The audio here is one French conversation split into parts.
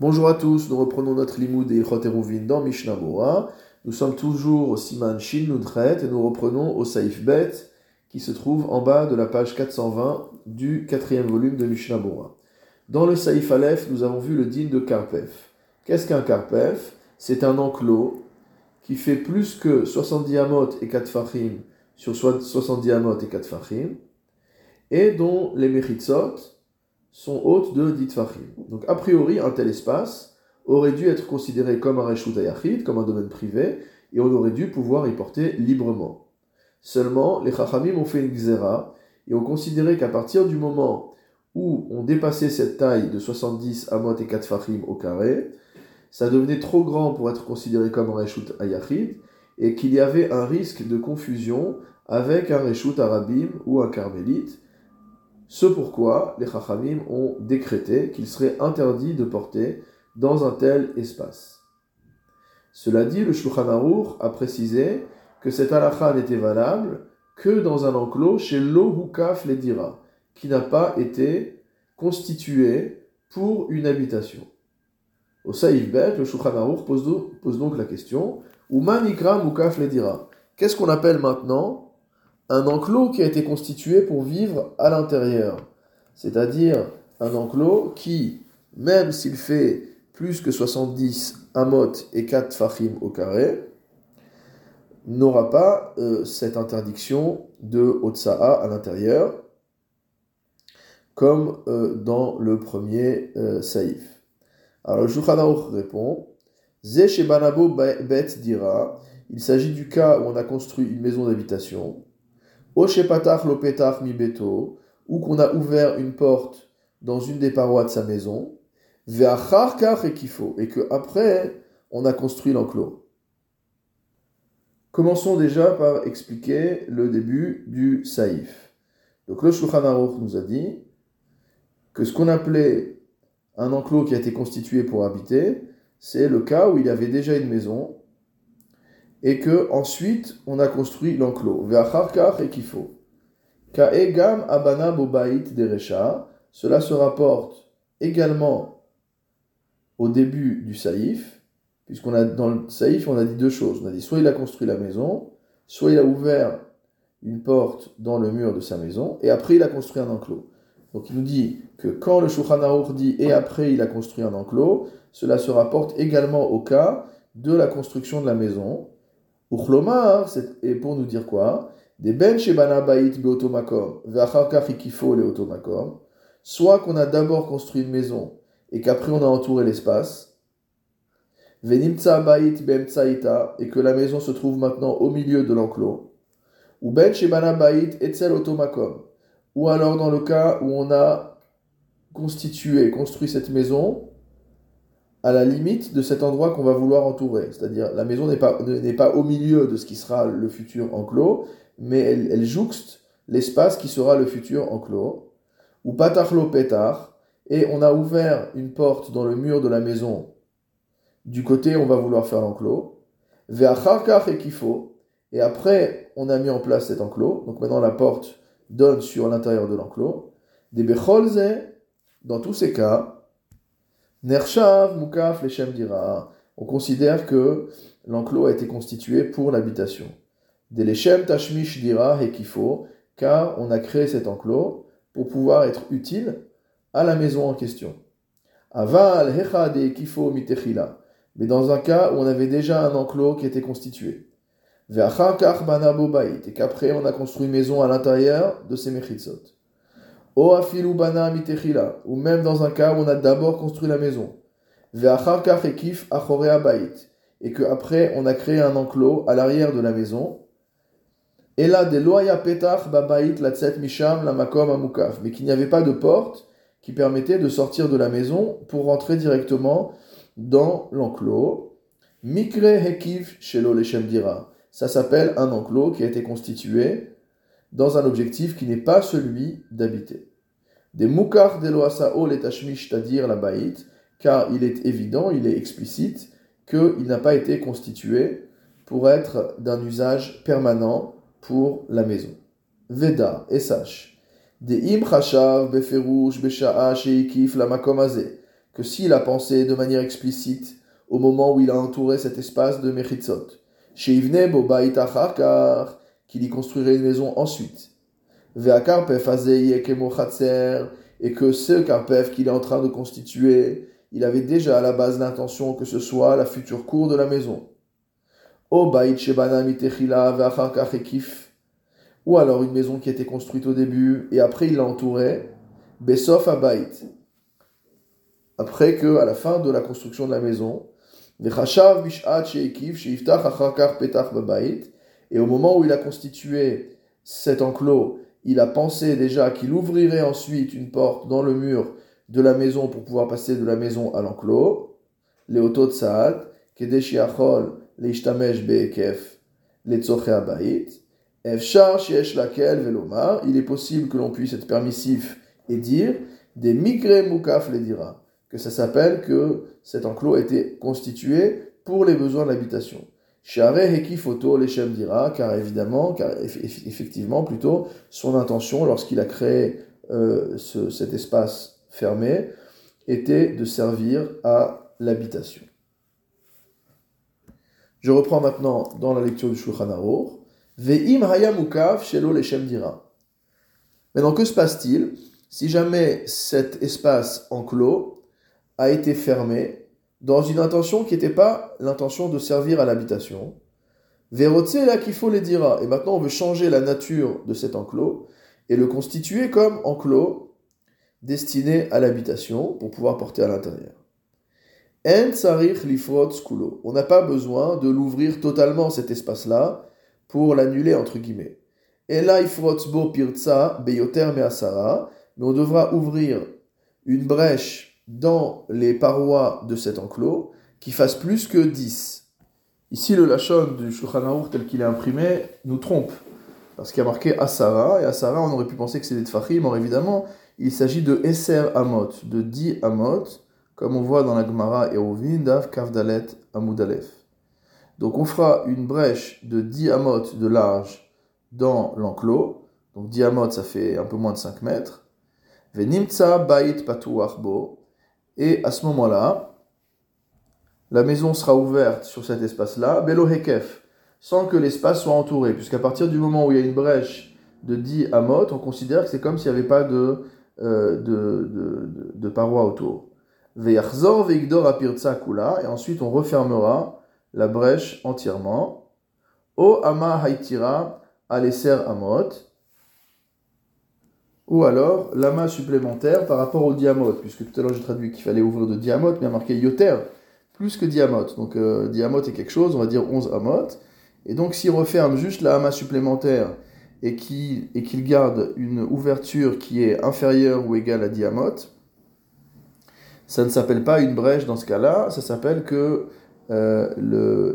Bonjour à tous, nous reprenons notre limoud et Eruvin dans Mishnah. Nous sommes toujours au Siman Shin Nudret et nous reprenons au Saif Bet qui se trouve en bas de la page 420 du quatrième volume de Mishnah. Dans le Saif Aleph, nous avons vu le din de Karpef. Qu'est-ce qu'un Karpef? C'est un enclos qui fait plus que 70 amot et 4 fachim sur 70 amot et 4 fachim et dont les mechitzot sont hautes de dit fachim. Donc a priori, un tel espace aurait dû être considéré comme un reshut comme un domaine privé, et on aurait dû pouvoir y porter librement. Seulement, les chachamim ont fait une xéra, et ont considéré qu'à partir du moment où on dépassait cette taille de 70 amot et 4 fachim au carré, ça devenait trop grand pour être considéré comme un reshut ayachid, et qu'il y avait un risque de confusion avec un reshut arabim ou un carmélite, ce pourquoi les Chachamim ont décrété qu'il serait interdit de porter dans un tel espace. Cela dit, le Shulchan Aruch a précisé que cette halakha n'était valable que dans un enclos chez l'Ohukaf Ledira, qui n'a pas été constitué pour une habitation. Au Saïf Bet, le Shulchan Aruch pose, donc la question Umanikra Mukaf Ledira. Qu'est-ce qu'on appelle maintenant un enclos qui a été constitué pour vivre à l'intérieur. C'est-à-dire un enclos qui, même s'il fait plus que 70 amot et 4 fachim au carré, n'aura pas euh, cette interdiction de Otsa'a à l'intérieur, comme euh, dans le premier euh, saïf. Alors le répond Ze Banabo Bet dira il s'agit du cas où on a construit une maison d'habitation Lopetach mi beto, ou qu'on a ouvert une porte dans une des parois de sa maison, Ve'acharkach et kifo, et que après on a construit l'enclos. Commençons déjà par expliquer le début du saïf. Donc le Shulchan Aruch nous a dit que ce qu'on appelait un enclos qui a été constitué pour habiter, c'est le cas où il y avait déjà une maison et que ensuite on a construit l'enclos. et kifo. Kaegam abana bobait derecha. Cela se rapporte également au début du saïf, puisqu'on a dans le saïf on a dit deux choses. On a dit soit il a construit la maison, soit il a ouvert une porte dans le mur de sa maison, et après il a construit un enclos. Donc il nous dit que quand le Shulchan dit et après il a construit un enclos, cela se rapporte également au cas de la construction de la maison, Uchlomar, et pour nous dire quoi? Des ben shebana bait beotomakom, ve'acharkach ikifo le otomakom. Soit qu'on a d'abord construit une maison et qu'après on a entouré l'espace. Venimtsa bait bemtsaita, et que la maison se trouve maintenant au milieu de l'enclos. Ou ben shebana bait etzel otomakom. Ou alors dans le cas où on a constitué, construit cette maison à la limite de cet endroit qu'on va vouloir entourer. C'est-à-dire, la maison n'est pas, pas au milieu de ce qui sera le futur enclos, mais elle, jouxte l'espace qui sera le futur enclos. Ou patachlo petar, et on a ouvert une porte dans le mur de la maison du côté on va vouloir faire l'enclos. Ve'acharkach et kifo, et après on a mis en place cet enclos, donc maintenant la porte donne sur l'intérieur de l'enclos. Des becholze, dans tous ces cas, Nershav, Mukaf, Leshem dira. On considère que l'enclos a été constitué pour l'habitation. Des Leshem Tashmish dira Hekifo, car on a créé cet enclos pour pouvoir être utile à la maison en question. Aval Hechad Hekifo Mitechila. Mais dans un cas où on avait déjà un enclos qui était constitué. Et qu'après on a construit maison à l'intérieur de ces mechitzot ou même dans un cas où on a d'abord construit la maison. Et qu'après on a créé un enclos à l'arrière de la maison. Et là, des loya petach babait la misham la makom amukaf. Mais qu'il n'y avait pas de porte qui permettait de sortir de la maison pour rentrer directement dans l'enclos. Mikre hekiv shelo dira. Ça s'appelle un enclos qui a été constitué dans un objectif qui n'est pas celui d'habiter. Des mukar de loasao les c'est-à-dire la baït, car il est évident, il est explicite, qu'il n'a pas été constitué pour être d'un usage permanent pour la maison. Veda, et sache, des im chashav beferush besha'a sheikif la makomazé, que s'il a pensé de manière explicite au moment où il a entouré cet espace de Mechitzot, chez Ivne Bobaït Acharkar, qu'il y construirait une maison ensuite, et que ce Karpef qu'il est en train de constituer, il avait déjà à la base l'intention que ce soit la future cour de la maison. Ou alors une maison qui était construite au début et après il l'a entourée. Après que, à la fin de la construction de la maison, et au moment où il a constitué cet enclos, il a pensé déjà qu'il ouvrirait ensuite une porte dans le mur de la maison pour pouvoir passer de la maison à l'enclos. Les Saad, Kedeshiachol, les les Efshar Lakel Velomar, il est possible que l'on puisse être permissif et dire des Migre Mukaf les dira que ça s'appelle que cet enclos a été constitué pour les besoins de l'habitation. Dira, car évidemment, car effectivement, plutôt, son intention lorsqu'il a créé euh, cet espace fermé était de servir à l'habitation. Je reprends maintenant dans la lecture du Shulchan Aruch. Ve'im hayamukaf shelo leshem dira. Maintenant, que se passe-t-il si jamais cet espace enclos a été fermé dans une intention qui n'était pas l'intention de servir à l'habitation. Verotse là qu'il faut les dira. Et maintenant on veut changer la nature de cet enclos et le constituer comme enclos destiné à l'habitation pour pouvoir porter à l'intérieur. En skulo. On n'a pas besoin de l'ouvrir totalement cet espace-là pour l'annuler entre guillemets. Et là, bo pirtsa beyoter measara. Mais on devra ouvrir une brèche dans les parois de cet enclos qui fasse plus que 10. Ici, le Lachon du Shulchan tel qu'il est imprimé nous trompe. Parce qu'il y a marqué Asara, et Asara, on aurait pu penser que c'est des Tfachim, or évidemment, il s'agit de Esser Amot, de 10 Amot, comme on voit dans la Gemara Eruvin, Dav Kavdalet Amudalef. Donc on fera une brèche de 10 Amot de large dans l'enclos. Donc 10 Amot, ça fait un peu moins de 5 mètres. Venimtsa Bait et à ce moment-là, la maison sera ouverte sur cet espace-là, Belo Hekef, sans que l'espace soit entouré, puisqu'à partir du moment où il y a une brèche de 10 amot, on considère que c'est comme s'il n'y avait pas de, euh, de, de, de, paroi autour. Veyachzor apirtsa kula, et ensuite on refermera la brèche entièrement. O ama aleser amot, ou alors l'amas supplémentaire par rapport au diamote, puisque tout à l'heure j'ai traduit qu'il fallait ouvrir de diamote, mais il y a marqué yoter, plus que diamote. Donc euh, diamote est quelque chose, on va dire 11 amotes. Et donc s'il referme juste la amas supplémentaire et qu'il et qu'il garde une ouverture qui est inférieure ou égale à diamote, ça ne s'appelle pas une brèche dans ce cas-là, ça s'appelle que euh,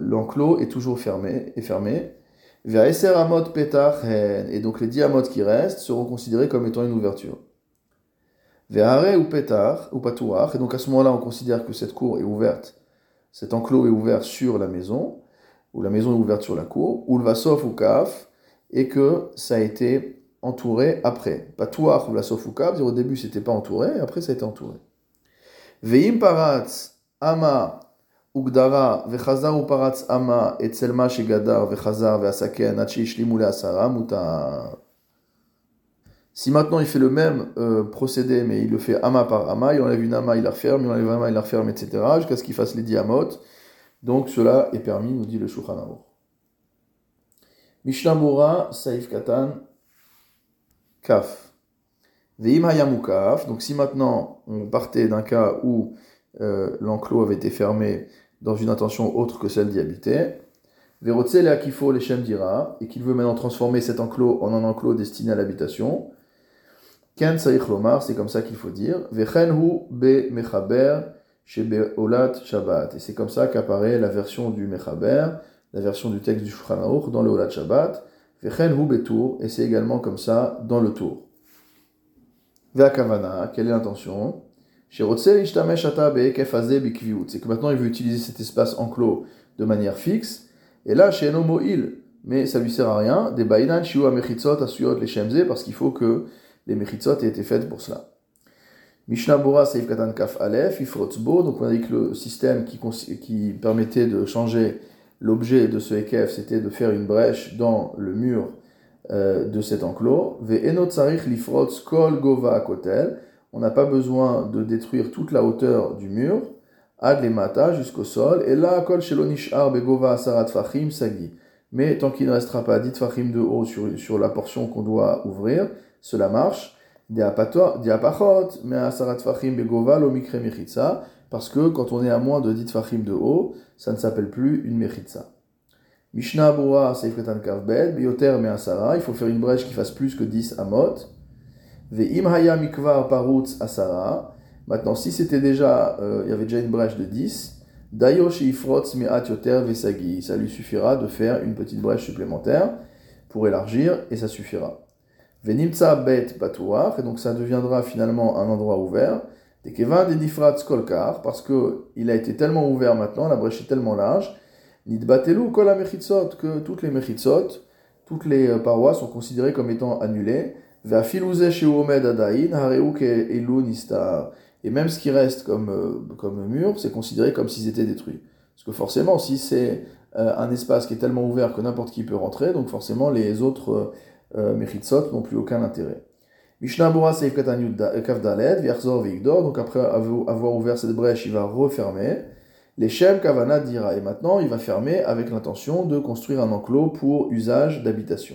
l'enclos est toujours fermé, est fermé, et donc les diamotes qui restent seront considérés comme étant une ouverture. ou petar, ou patouach, et donc à ce moment-là on considère que cette cour est ouverte, cet enclos est ouvert sur la maison, ou la maison est ouverte sur la cour, ou le vasof ou kaf, et que ça a été entouré après. Patouach ou la sof ou kaf, au début c'était pas entouré, après ça a été entouré. Veim paratz, ama, Si maintenant il fait le même euh, procédé, mais il le fait ama par ama, il enlève une ama, il la referme, il enlève une ama, il la referme, etc., jusqu'à ce qu'il fasse les diamotes, donc cela est permis, nous dit le Shulchan Aruch. Mishnah Saif Katan, Kaf. Veim donc si maintenant on partait d'un cas où euh, l'enclos avait été fermé dans une intention autre que celle d'y habiter. Verotsele akifo leshem dira, et qu'il veut maintenant transformer cet enclos en un enclos destiné à l'habitation. Ken saïch lomar, c'est comme ça qu'il faut dire. Vechenhu be mechaber shabbat. Et c'est comme ça qu'apparaît la version du mechaber, la version du texte du Shulchan dans le olat shabbat. Vechenhu betour, et c'est également comme ça dans le tour. Ve'akavana, quelle est l'intention? C'est que maintenant il veut utiliser cet espace enclos de manière fixe. Et là, chez Enomo il, mais ça lui sert à rien. Des Shiu Mechitzot Asuyot les Shemze, parce qu'il faut que les Mechitzot aient été faites pour cela. Mishnah Bora Seif Katan Kaf Aleph, Ifrotzbo, donc on a dit que le système qui, qui permettait de changer l'objet de ce Ekef, c'était de faire une brèche dans le mur euh, de cet enclos. Ve'enot Sarich Lifrotz Kol Gova Kotel, on n'a pas besoin de détruire toute la hauteur du mur, Ad Mata jusqu'au sol, et là, Kol Shelonish Begova Sarat Fachim Sagi. Mais tant qu'il ne restera pas 10 Fachim de haut sur, sur la portion qu'on doit ouvrir, cela marche parce que quand on est à moins de 10 fachim de haut, ça ne s'appelle plus une mechitza. Mishnah Abura Seifretan Kavbed, Bioter Me'asara, il faut faire une brèche qui fasse plus que 10 amot. Parutz Asara, maintenant si c'était déjà, euh, il y avait déjà une brèche de 10, Dayosh Ifrotz Me'at Yoter Vesagi, ça lui suffira de faire une petite brèche supplémentaire pour élargir et ça suffira. Venimtsa bet batouach, et donc ça deviendra finalement un endroit ouvert. Des kevin des nifrat skolkar, parce que il a été tellement ouvert maintenant, la brèche est tellement large. Nidbatelu kol que toutes les mechitzot, toutes les euh, parois sont considérées comme étant annulées. Et même ce qui reste comme, euh, comme mur, c'est considéré comme s'ils étaient détruits. Parce que forcément, si c'est euh, un espace qui est tellement ouvert que n'importe qui peut rentrer, donc forcément les autres euh, Mechitzot n'ont plus aucun intérêt. Mishnah donc après avoir ouvert cette brèche, il va refermer. Les Shem Kavana dira, et maintenant il va fermer avec l'intention de construire un enclos pour usage d'habitation.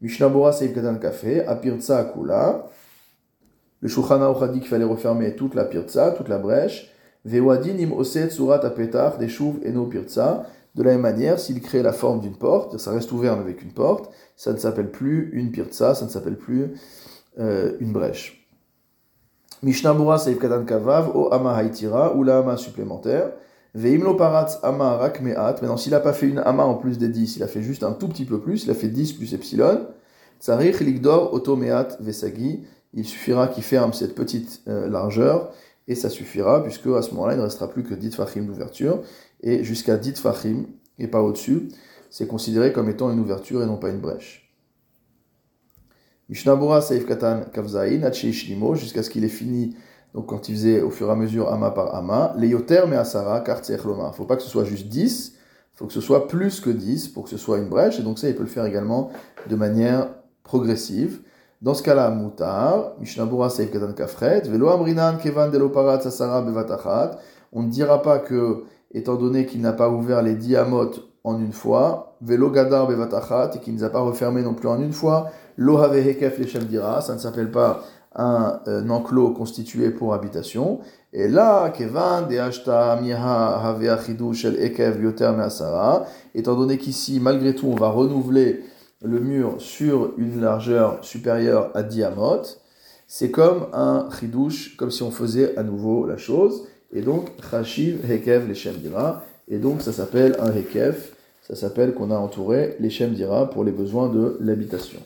Mishnah Bora Seif Katan Kafé, Apirtsa Akula. Le Shulchan a dit qu'il fallait refermer toute la Pirtsa, toute la brèche. Vewadin im oset surat apetach, des eno Pirtsa. De la même manière, s'il crée la forme d'une porte, ça reste ouvert avec une porte, ça ne s'appelle plus une pirtsa, ça ne s'appelle plus euh, une brèche. Mishnah Mura Seif Katan Kavav, O Ama Haitira, ou la supplémentaire. Veimlo Paratz Ama Rakmeat. Maintenant, s'il n'a pas fait une Ama en plus des 10, il a fait juste un tout petit peu plus, il a fait 10 plus Epsilon. Tsarich Ligdor Otomeat Vesagi. Il suffira qu'il ferme cette petite euh, largeur et ça suffira, puisque à ce moment-là, il ne restera plus que 10 fachim d'ouverture, et jusqu'à 10 fachim, et pas au-dessus, c'est considéré comme étant une ouverture et non pas une brèche. Mishnabura Saif Katan Kavzaïn, Shlimo, jusqu'à ce qu'il ait fini, donc quand il faisait au fur et à mesure Ama par Ama, les Yoter mais Asara. Il ne faut pas que ce soit juste 10, il faut que ce soit plus que 10 pour que ce soit une brèche, et donc ça, il peut le faire également de manière progressive. Dans ce cas-là, Moutar, Mishnabura Seif Katan Kafret, Velo Amrinan Kevan Deloparat Sasara Bevatachat. On ne dira pas que, étant donné qu'il n'a pas ouvert les diamot en une fois, Velo Gadar Bevatachat, et qu'il ne les a pas refermés non plus en une fois, Lo Hekef Leshem Dira, ça ne s'appelle pas un, un, enclos constitué pour habitation. Et là, étant donné qu'ici, malgré tout, on va renouveler le mur sur une largeur supérieure à diamot, c'est comme un chidouche, comme si on faisait à nouveau la chose. Et donc, chashiv hekev leshem dira. Et donc, ça s'appelle un hekev. Ça s'appelle qu'on a entouré les dira pour les besoins de l'habitation.